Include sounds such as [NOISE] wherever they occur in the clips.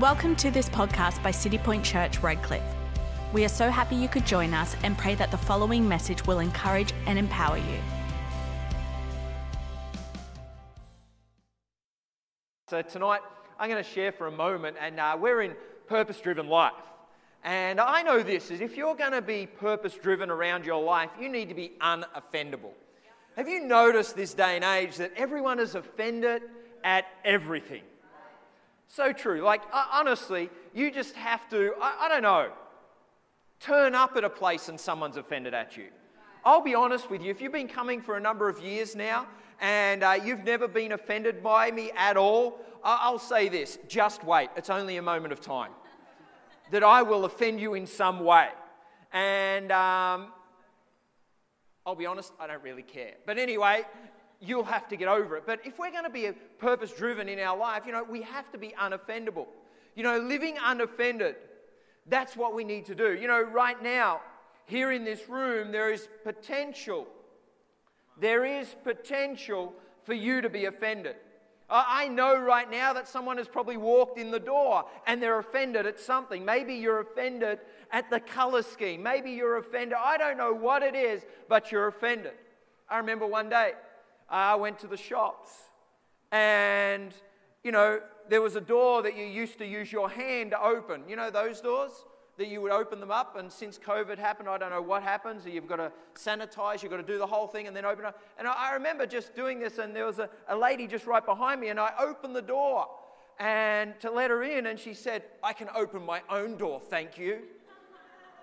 Welcome to this podcast by City Point Church, Redcliffe. We are so happy you could join us and pray that the following message will encourage and empower you. So, tonight I'm going to share for a moment, and uh, we're in purpose driven life. And I know this is if you're going to be purpose driven around your life, you need to be unoffendable. Have you noticed this day and age that everyone is offended at everything? So true. Like, uh, honestly, you just have to, I, I don't know, turn up at a place and someone's offended at you. I'll be honest with you, if you've been coming for a number of years now and uh, you've never been offended by me at all, I'll say this just wait. It's only a moment of time. That I will offend you in some way. And um, I'll be honest, I don't really care. But anyway, you'll have to get over it. But if we're going to be purpose driven in our life, you know, we have to be unoffendable. You know, living unoffended, that's what we need to do. You know, right now, here in this room, there is potential. There is potential for you to be offended. I know right now that someone has probably walked in the door and they're offended at something. Maybe you're offended at the color scheme. Maybe you're offended. I don't know what it is, but you're offended. I remember one day I went to the shops and, you know, there was a door that you used to use your hand to open. You know those doors? That you would open them up, and since COVID happened, I don't know what happens. You've got to sanitize, you've got to do the whole thing, and then open it. And I remember just doing this, and there was a, a lady just right behind me, and I opened the door and to let her in, and she said, I can open my own door, thank you.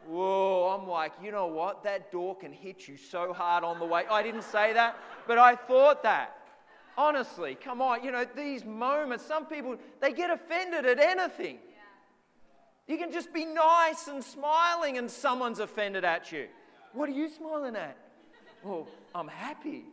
Whoa, I'm like, you know what? That door can hit you so hard on the way. I didn't say that, but I thought that. Honestly, come on. You know, these moments, some people, they get offended at anything. You can just be nice and smiling, and someone's offended at you. What are you smiling at? Well, I'm happy.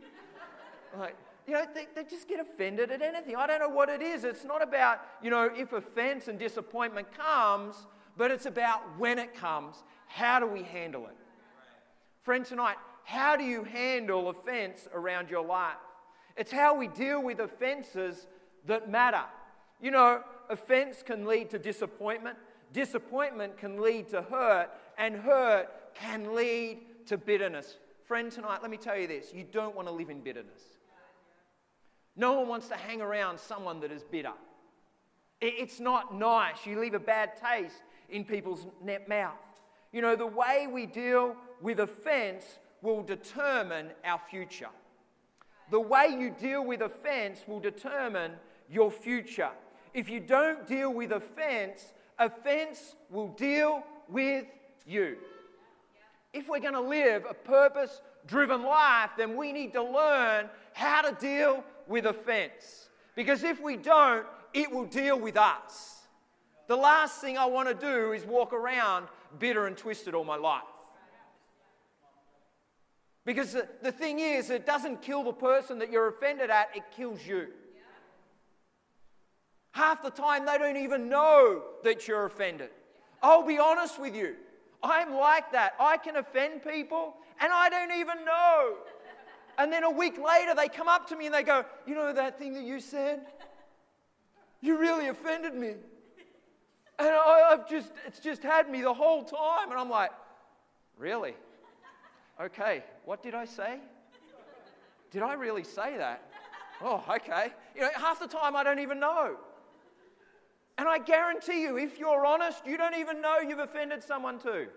Like, you know, they, they just get offended at anything. I don't know what it is. It's not about, you know, if offense and disappointment comes, but it's about when it comes how do we handle it? Friend, tonight, how do you handle offense around your life? It's how we deal with offenses that matter. You know, offense can lead to disappointment, disappointment can lead to hurt, and hurt can lead to bitterness. Friend, tonight, let me tell you this you don't want to live in bitterness. No one wants to hang around someone that is bitter. It's not nice. You leave a bad taste in people's mouth. You know, the way we deal with offense will determine our future. The way you deal with offense will determine your future. If you don't deal with offense, offense will deal with you. If we're going to live a purpose driven life, then we need to learn how to deal with offense. Because if we don't, it will deal with us. The last thing I want to do is walk around bitter and twisted all my life. Because the, the thing is, it doesn't kill the person that you're offended at, it kills you. Half the time, they don't even know that you're offended. I'll be honest with you. I'm like that. I can offend people and I don't even know. And then a week later, they come up to me and they go, You know that thing that you said? You really offended me. And I, have just, it's just had me the whole time. And I'm like, really? Okay, what did I say? Did I really say that? Oh, okay. You know, half the time I don't even know. And I guarantee you, if you're honest, you don't even know you've offended someone too.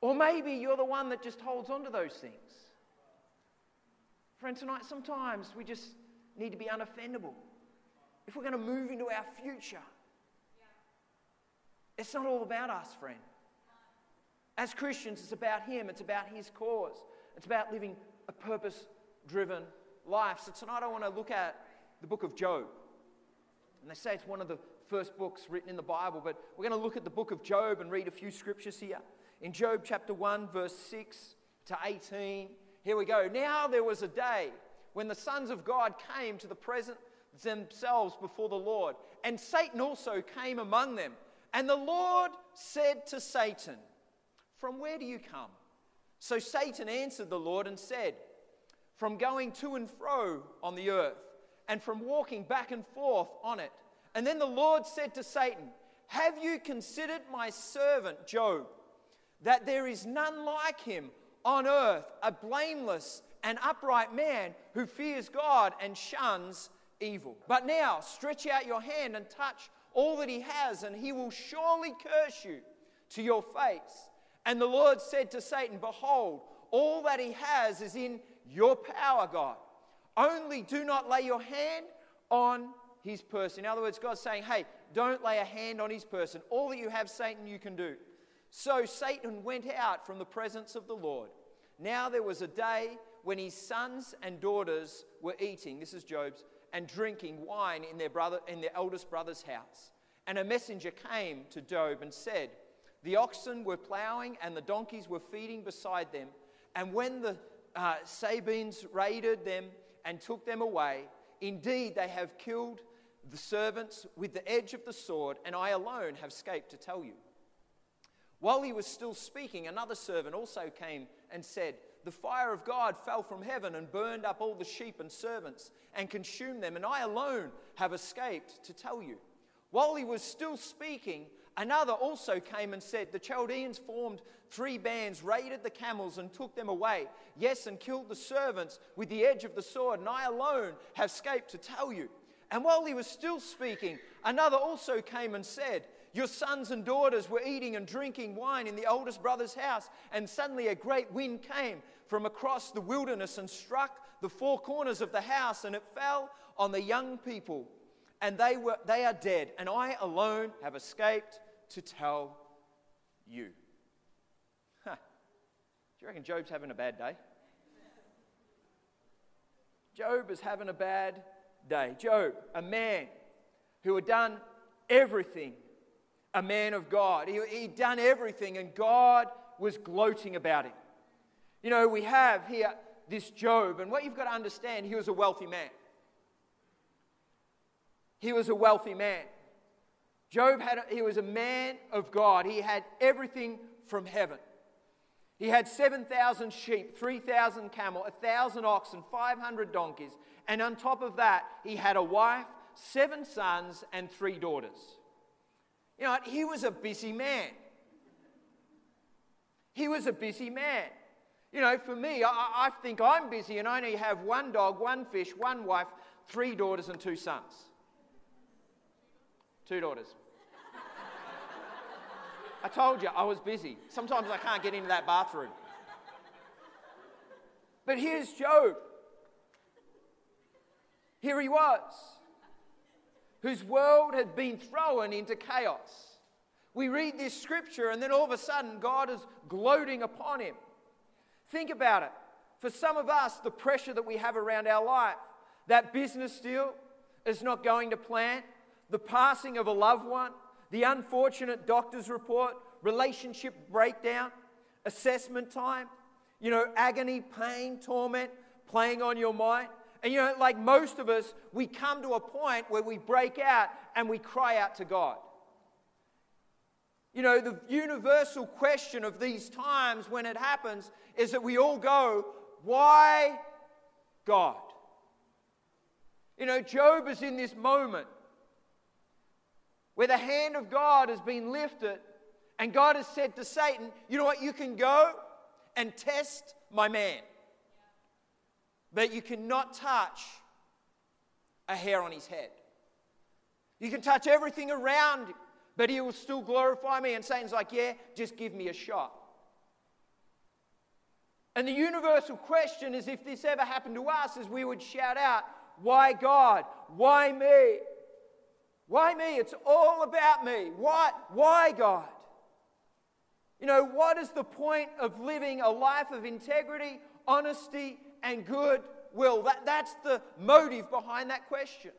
Or maybe you're the one that just holds on to those things. Friend, tonight, sometimes we just need to be unoffendable. If we're going to move into our future, it's not all about us, friend. As Christians, it's about Him, it's about His cause, it's about living a purpose driven life. So tonight I want to look at the book of Job. And they say it's one of the first books written in the Bible, but we're going to look at the book of Job and read a few scriptures here. In Job chapter 1, verse 6 to 18, here we go. Now there was a day when the sons of God came to the present themselves before the Lord, and Satan also came among them. And the Lord said to Satan, From where do you come? So Satan answered the Lord and said, From going to and fro on the earth, and from walking back and forth on it. And then the Lord said to Satan, Have you considered my servant Job, that there is none like him on earth, a blameless and upright man who fears God and shuns evil? But now stretch out your hand and touch all that he has, and he will surely curse you to your face. And the Lord said to Satan, Behold, all that he has is in your power, God. Only do not lay your hand on his person. In other words, God's saying, Hey, don't lay a hand on his person. All that you have, Satan, you can do. So Satan went out from the presence of the Lord. Now there was a day when his sons and daughters were eating, this is Job's, and drinking wine in their, brother, in their eldest brother's house. And a messenger came to Job and said, The oxen were ploughing and the donkeys were feeding beside them. And when the uh, Sabeans raided them and took them away, indeed they have killed the servants with the edge of the sword, and I alone have escaped to tell you. While he was still speaking, another servant also came and said, The fire of God fell from heaven and burned up all the sheep and servants and consumed them, and I alone have escaped to tell you. While he was still speaking, another also came and said, The Chaldeans formed three bands, raided the camels, and took them away. Yes, and killed the servants with the edge of the sword, and I alone have escaped to tell you. And while he was still speaking, another also came and said, Your sons and daughters were eating and drinking wine in the oldest brother's house, and suddenly a great wind came from across the wilderness and struck the four corners of the house, and it fell on the young people, and they, were, they are dead, and I alone have escaped to tell you. Huh. Do you reckon Job's having a bad day? Job is having a bad day. Job, a man who had done everything, a man of God. He, he'd done everything, and God was gloating about him. You know, we have here this Job, and what you've got to understand, he was a wealthy man. He was a wealthy man. Job had, he was a man of God. He had everything from heaven. He had 7,000 sheep, 3,000 camel, 1,000 oxen, 500 donkeys. And on top of that, he had a wife, seven sons, and three daughters. You know, he was a busy man. He was a busy man. You know, for me, I, I think I'm busy and I only have one dog, one fish, one wife, three daughters, and two sons. Two daughters. I told you I was busy. Sometimes I can't get into that bathroom. But here's Job. Here he was, whose world had been thrown into chaos. We read this scripture, and then all of a sudden, God is gloating upon him. Think about it. For some of us, the pressure that we have around our life, that business deal is not going to plan, the passing of a loved one, the unfortunate doctor's report, relationship breakdown, assessment time, you know, agony, pain, torment playing on your mind. And you know, like most of us, we come to a point where we break out and we cry out to God. You know, the universal question of these times when it happens is that we all go, Why God? You know, Job is in this moment where the hand of God has been lifted and God has said to Satan, You know what? You can go and test my man but you cannot touch a hair on his head. You can touch everything around, but he will still glorify me. And Satan's like, yeah, just give me a shot. And the universal question is if this ever happened to us, is we would shout out, Why God? Why me? Why me? It's all about me. Why, why God? You know, what is the point of living a life of integrity, honesty, and good will. That, that's the motive behind that question.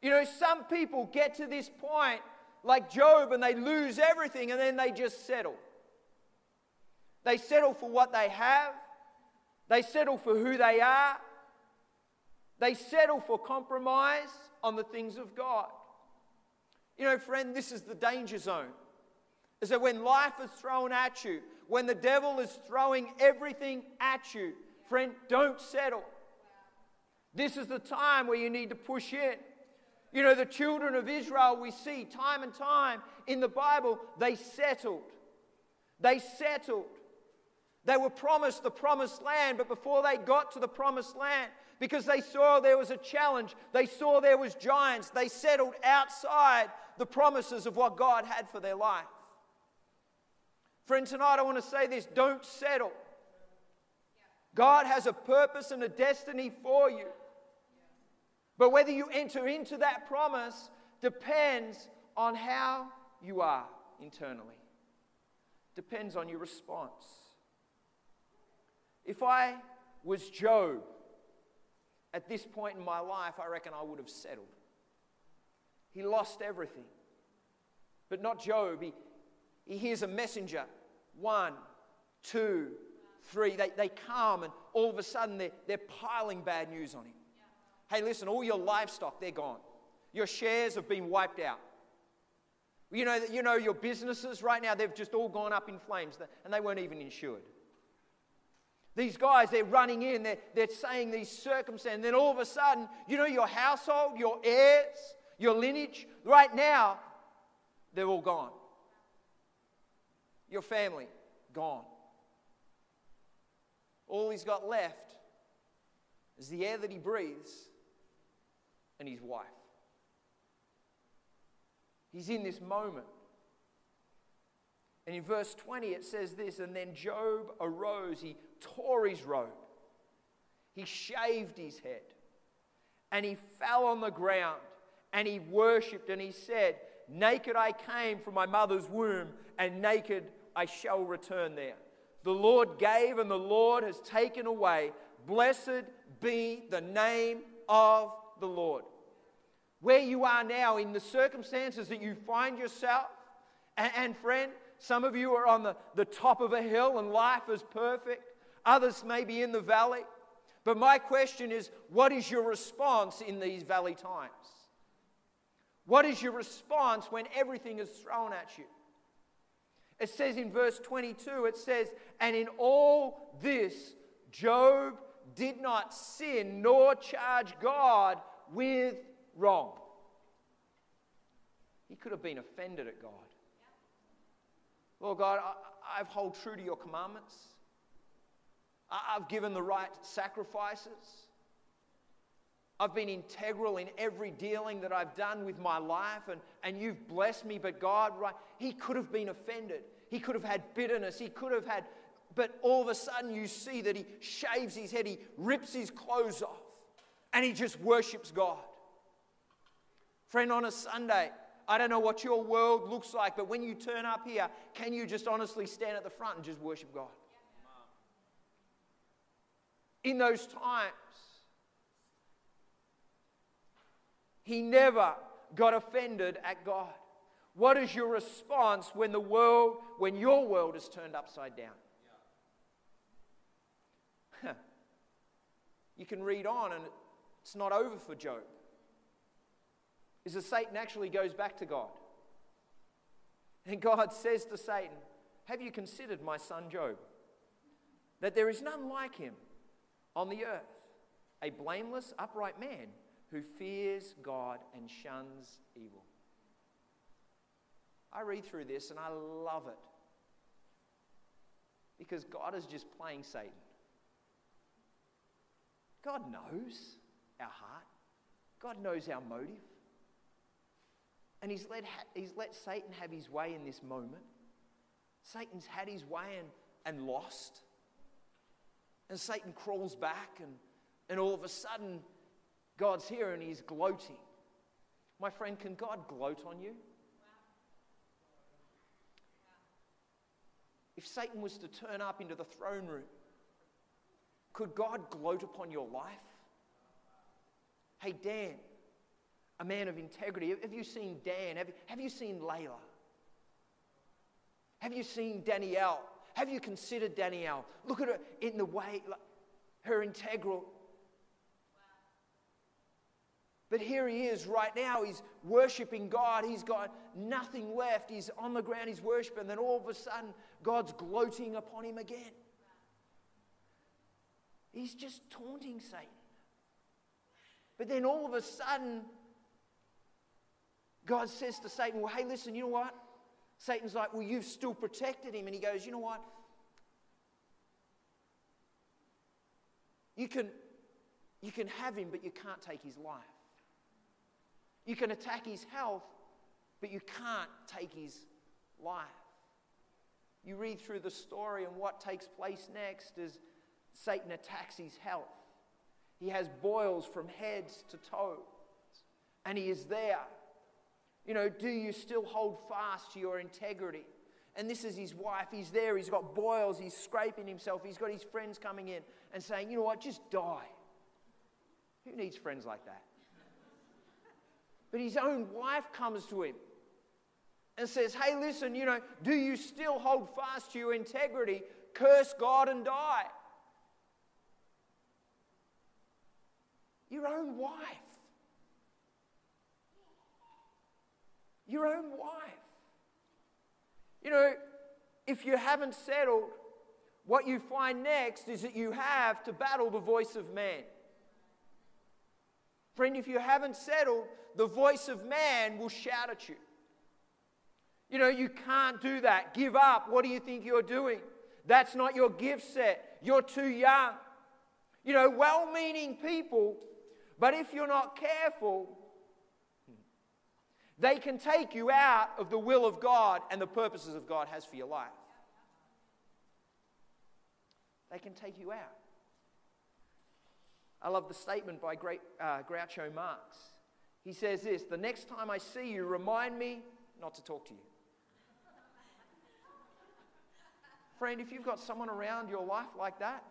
You know, some people get to this point like Job and they lose everything and then they just settle. They settle for what they have, they settle for who they are, they settle for compromise on the things of God. You know, friend, this is the danger zone. Is that when life is thrown at you, when the devil is throwing everything at you, Friend, don't settle. This is the time where you need to push in. You know, the children of Israel, we see time and time in the Bible, they settled. They settled. They were promised the promised land, but before they got to the promised land, because they saw there was a challenge, they saw there was giants, they settled outside the promises of what God had for their life. Friend, tonight I want to say this don't settle. God has a purpose and a destiny for you. But whether you enter into that promise depends on how you are internally, depends on your response. If I was Job at this point in my life, I reckon I would have settled. He lost everything. But not Job. He, he hears a messenger. One, two, three. They, they come, and all of a sudden they're, they're piling bad news on him. Hey, listen, all your livestock, they're gone. Your shares have been wiped out. You know, you know your businesses right now, they've just all gone up in flames and they weren't even insured. These guys, they're running in, they're, they're saying these circumstances, and then all of a sudden, you know, your household, your heirs, your lineage, right now, they're all gone. Your family, gone. All he's got left is the air that he breathes and his wife. He's in this moment. And in verse 20, it says this And then Job arose, he tore his robe, he shaved his head, and he fell on the ground, and he worshipped, and he said, Naked I came from my mother's womb, and naked I shall return there. The Lord gave, and the Lord has taken away. Blessed be the name of the Lord. Where you are now, in the circumstances that you find yourself, and, and friend, some of you are on the, the top of a hill and life is perfect. Others may be in the valley. But my question is what is your response in these valley times? What is your response when everything is thrown at you? It says in verse 22, it says, And in all this, Job did not sin nor charge God with wrong. He could have been offended at God. Lord God, I, have hold true to your commandments. I, I've given the right sacrifices. I've been integral in every dealing that I've done with my life, and, and you've blessed me. But God, right, He could have been offended. He could have had bitterness. He could have had, but all of a sudden you see that He shaves His head, He rips His clothes off, and He just worships God. Friend, on a Sunday, I don't know what your world looks like, but when you turn up here, can you just honestly stand at the front and just worship God? In those times, he never got offended at God. What is your response when the world, when your world is turned upside down? you can read on, and it's not over for Job is that Satan actually goes back to God. And God says to Satan, Have you considered my son Job? That there is none like him on the earth, a blameless, upright man who fears God and shuns evil. I read through this and I love it because God is just playing Satan. God knows our heart, God knows our motive. And he's let, he's let Satan have his way in this moment. Satan's had his way and, and lost. And Satan crawls back, and, and all of a sudden, God's here and he's gloating. My friend, can God gloat on you? If Satan was to turn up into the throne room, could God gloat upon your life? Hey, Dan, a man of integrity. Have you seen Dan? Have you, have you seen Layla? Have you seen Danielle? Have you considered Danielle? Look at her in the way, like, her integral. But here he is right now. He's worshiping God. He's got nothing left. He's on the ground. He's worshiping. And then all of a sudden, God's gloating upon him again. He's just taunting Satan. But then all of a sudden, God says to Satan, Well, hey, listen, you know what? Satan's like, Well, you've still protected him. And he goes, You know what? You can, you can have him, but you can't take his life. You can attack his health, but you can't take his life. You read through the story, and what takes place next is Satan attacks his health. He has boils from head to toes, and he is there. You know, do you still hold fast to your integrity? And this is his wife. He's there. He's got boils. He's scraping himself. He's got his friends coming in and saying, you know what, just die. Who needs friends like that? But his own wife comes to him and says, Hey, listen, you know, do you still hold fast to your integrity? Curse God and die. Your own wife. Your own wife. You know, if you haven't settled, what you find next is that you have to battle the voice of man. Friend, if you haven't settled, the voice of man will shout at you. You know, you can't do that. Give up. What do you think you're doing? That's not your gift set. You're too young. You know, well meaning people, but if you're not careful, they can take you out of the will of God and the purposes of God has for your life. They can take you out. I love the statement by great, uh, Groucho Marx. He says this The next time I see you, remind me not to talk to you. Friend, if you've got someone around your life like that,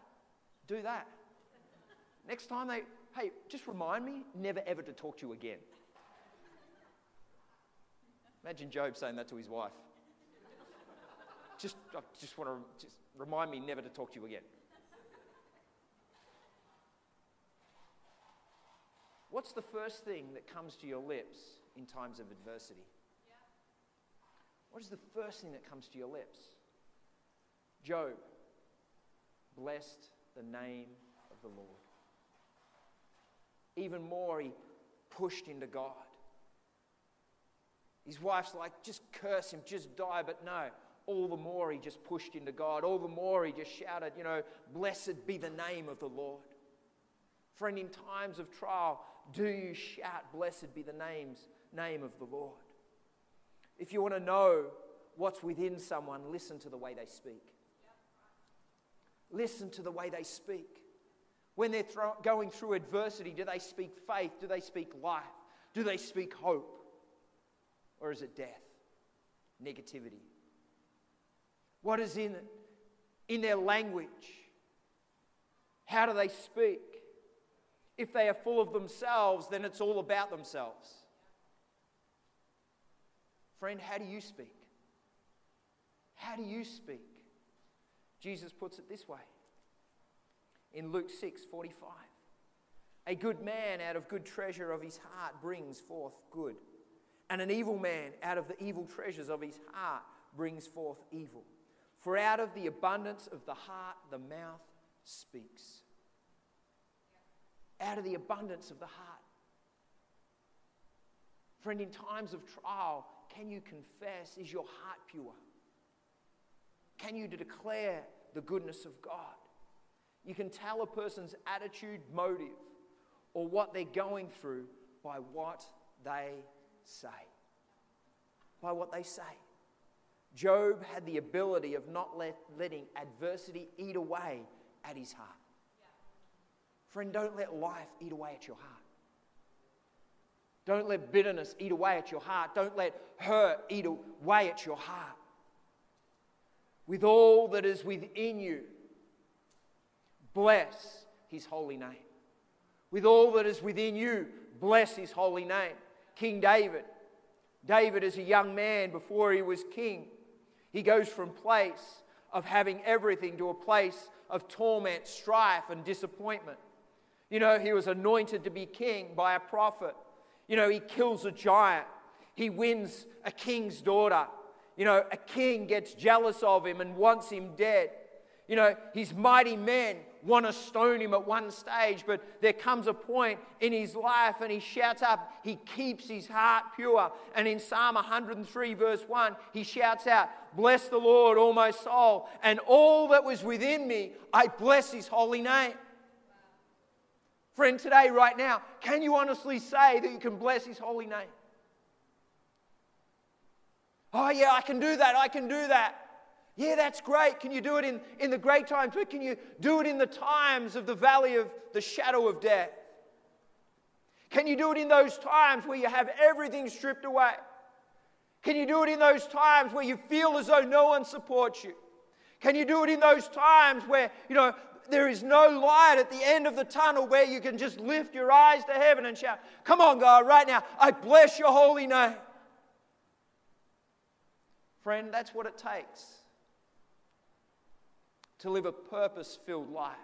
do that. Next time they, hey, just remind me never ever to talk to you again. Imagine Job saying that to his wife. Just, I just want to just remind me never to talk to you again. What's the first thing that comes to your lips in times of adversity? What is the first thing that comes to your lips? Job blessed the name of the Lord. Even more, he pushed into God. His wife's like, just curse him, just die. But no, all the more he just pushed into God. All the more he just shouted, you know, blessed be the name of the Lord. Friend, in times of trial, do you shout, blessed be the name's name of the Lord? If you want to know what's within someone, listen to the way they speak. Listen to the way they speak. When they're thro- going through adversity, do they speak faith? Do they speak life? Do they speak hope? Or is it death? Negativity? What is in? In their language? How do they speak? If they are full of themselves, then it's all about themselves. Friend, how do you speak? How do you speak? Jesus puts it this way in Luke 6 45. A good man out of good treasure of his heart brings forth good, and an evil man out of the evil treasures of his heart brings forth evil. For out of the abundance of the heart, the mouth speaks. Out of the abundance of the heart. Friend, in times of trial, can you confess? Is your heart pure? Can you declare the goodness of God? You can tell a person's attitude, motive, or what they're going through by what they say. By what they say. Job had the ability of not let, letting adversity eat away at his heart. Friend, don't let life eat away at your heart. Don't let bitterness eat away at your heart. Don't let hurt eat away at your heart with all that is within you. Bless his holy name. With all that is within you, bless his holy name. King David. David, as a young man before he was king, he goes from place of having everything to a place of torment, strife, and disappointment. You know, he was anointed to be king by a prophet. You know, he kills a giant. He wins a king's daughter. You know, a king gets jealous of him and wants him dead. You know, his mighty men want to stone him at one stage, but there comes a point in his life and he shouts up, he keeps his heart pure. And in Psalm 103, verse 1, he shouts out, Bless the Lord, all my soul, and all that was within me, I bless his holy name. Friend, today, right now, can you honestly say that you can bless his holy name? Oh, yeah, I can do that, I can do that. Yeah, that's great. Can you do it in, in the great times? But can you do it in the times of the valley of the shadow of death? Can you do it in those times where you have everything stripped away? Can you do it in those times where you feel as though no one supports you? Can you do it in those times where, you know, there is no light at the end of the tunnel where you can just lift your eyes to heaven and shout, Come on, God, right now, I bless your holy name. Friend, that's what it takes to live a purpose filled life.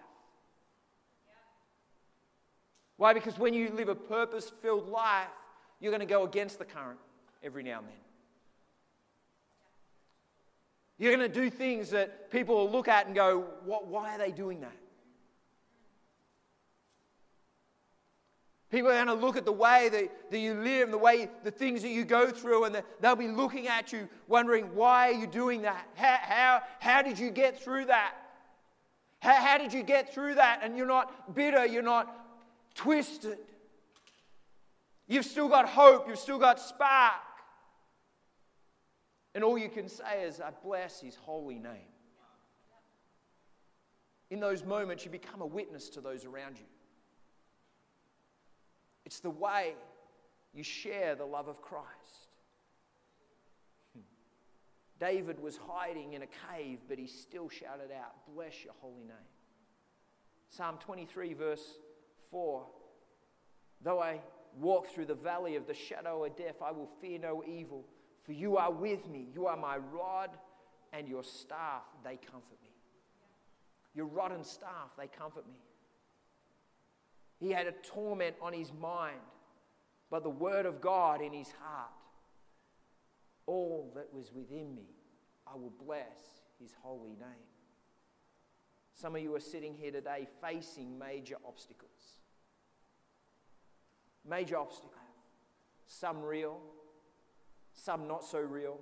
Why? Because when you live a purpose filled life, you're going to go against the current every now and then. You're going to do things that people will look at and go, why are they doing that? People are going to look at the way that, that you live, the way, the things that you go through, and the, they'll be looking at you, wondering, why are you doing that? How, how, how did you get through that? How, how did you get through that? And you're not bitter, you're not twisted. You've still got hope, you've still got spark. And all you can say is, I bless his holy name. In those moments, you become a witness to those around you. It's the way you share the love of Christ. [LAUGHS] David was hiding in a cave, but he still shouted out, Bless your holy name. Psalm 23, verse 4 Though I walk through the valley of the shadow of death, I will fear no evil, for you are with me. You are my rod and your staff, they comfort me. Your rod and staff, they comfort me. He had a torment on his mind, but the word of God in his heart all that was within me, I will bless his holy name. Some of you are sitting here today facing major obstacles. Major obstacles. Some real, some not so real,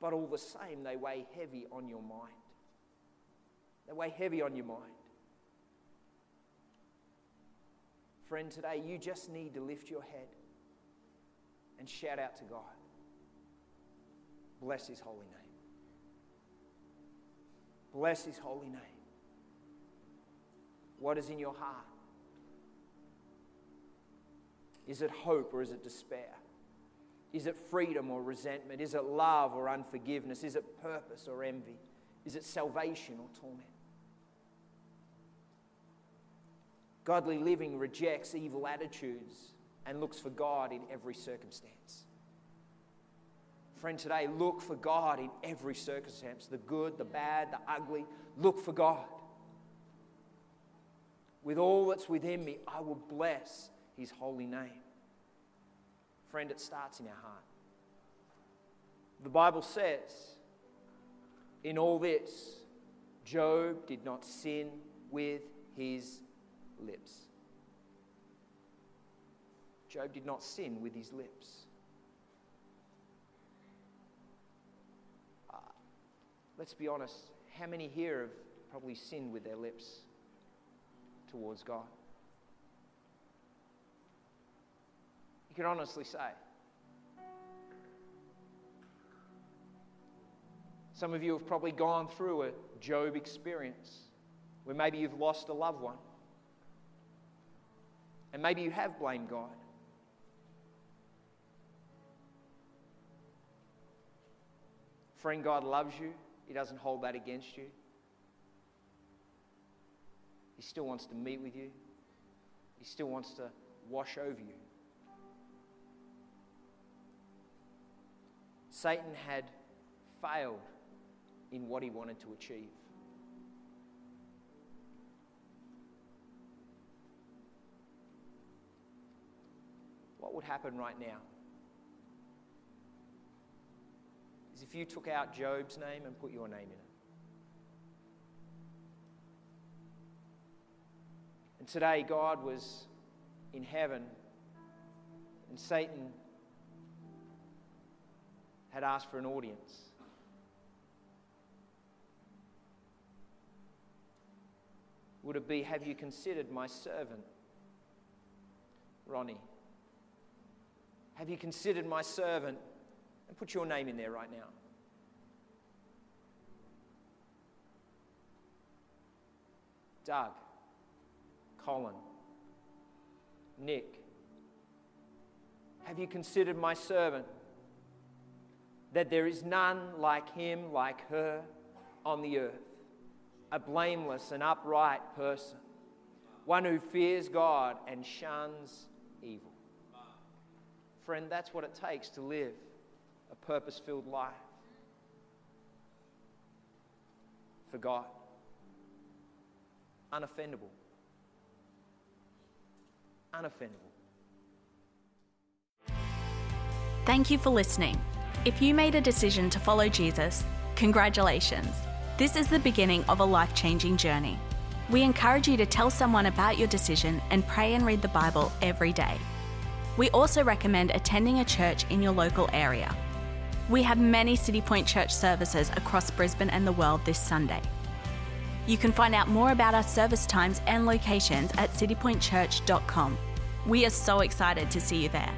but all the same, they weigh heavy on your mind. They weigh heavy on your mind. Friend, today you just need to lift your head and shout out to God. Bless his holy name. Bless his holy name. What is in your heart? Is it hope or is it despair? Is it freedom or resentment? Is it love or unforgiveness? Is it purpose or envy? Is it salvation or torment? Godly living rejects evil attitudes and looks for God in every circumstance. Friend, today, look for God in every circumstance the good, the bad, the ugly. Look for God. With all that's within me, I will bless his holy name. Friend, it starts in our heart. The Bible says, in all this, Job did not sin with his lips. Job did not sin with his lips. Uh, let's be honest, how many here have probably sinned with their lips towards God? You can honestly say. Some of you have probably gone through a Job experience where maybe you've lost a loved one. And maybe you have blamed God. Friend, God loves you. He doesn't hold that against you. He still wants to meet with you, He still wants to wash over you. Satan had failed in what he wanted to achieve. What would happen right now? Is if you took out Job's name and put your name in it. And today, God was in heaven, and Satan had asked for an audience. Would it be, Have you considered my servant, Ronnie? Have you considered my servant? And put your name in there right now. Doug, Colin, Nick, have you considered my servant? That there is none like him, like her on the earth, a blameless and upright person, one who fears God and shuns evil. Friend, that's what it takes to live a purpose filled life for God. Unoffendable. Unoffendable. Thank you for listening. If you made a decision to follow Jesus, congratulations. This is the beginning of a life changing journey. We encourage you to tell someone about your decision and pray and read the Bible every day. We also recommend attending a church in your local area. We have many City Point Church services across Brisbane and the world this Sunday. You can find out more about our service times and locations at citypointchurch.com. We are so excited to see you there.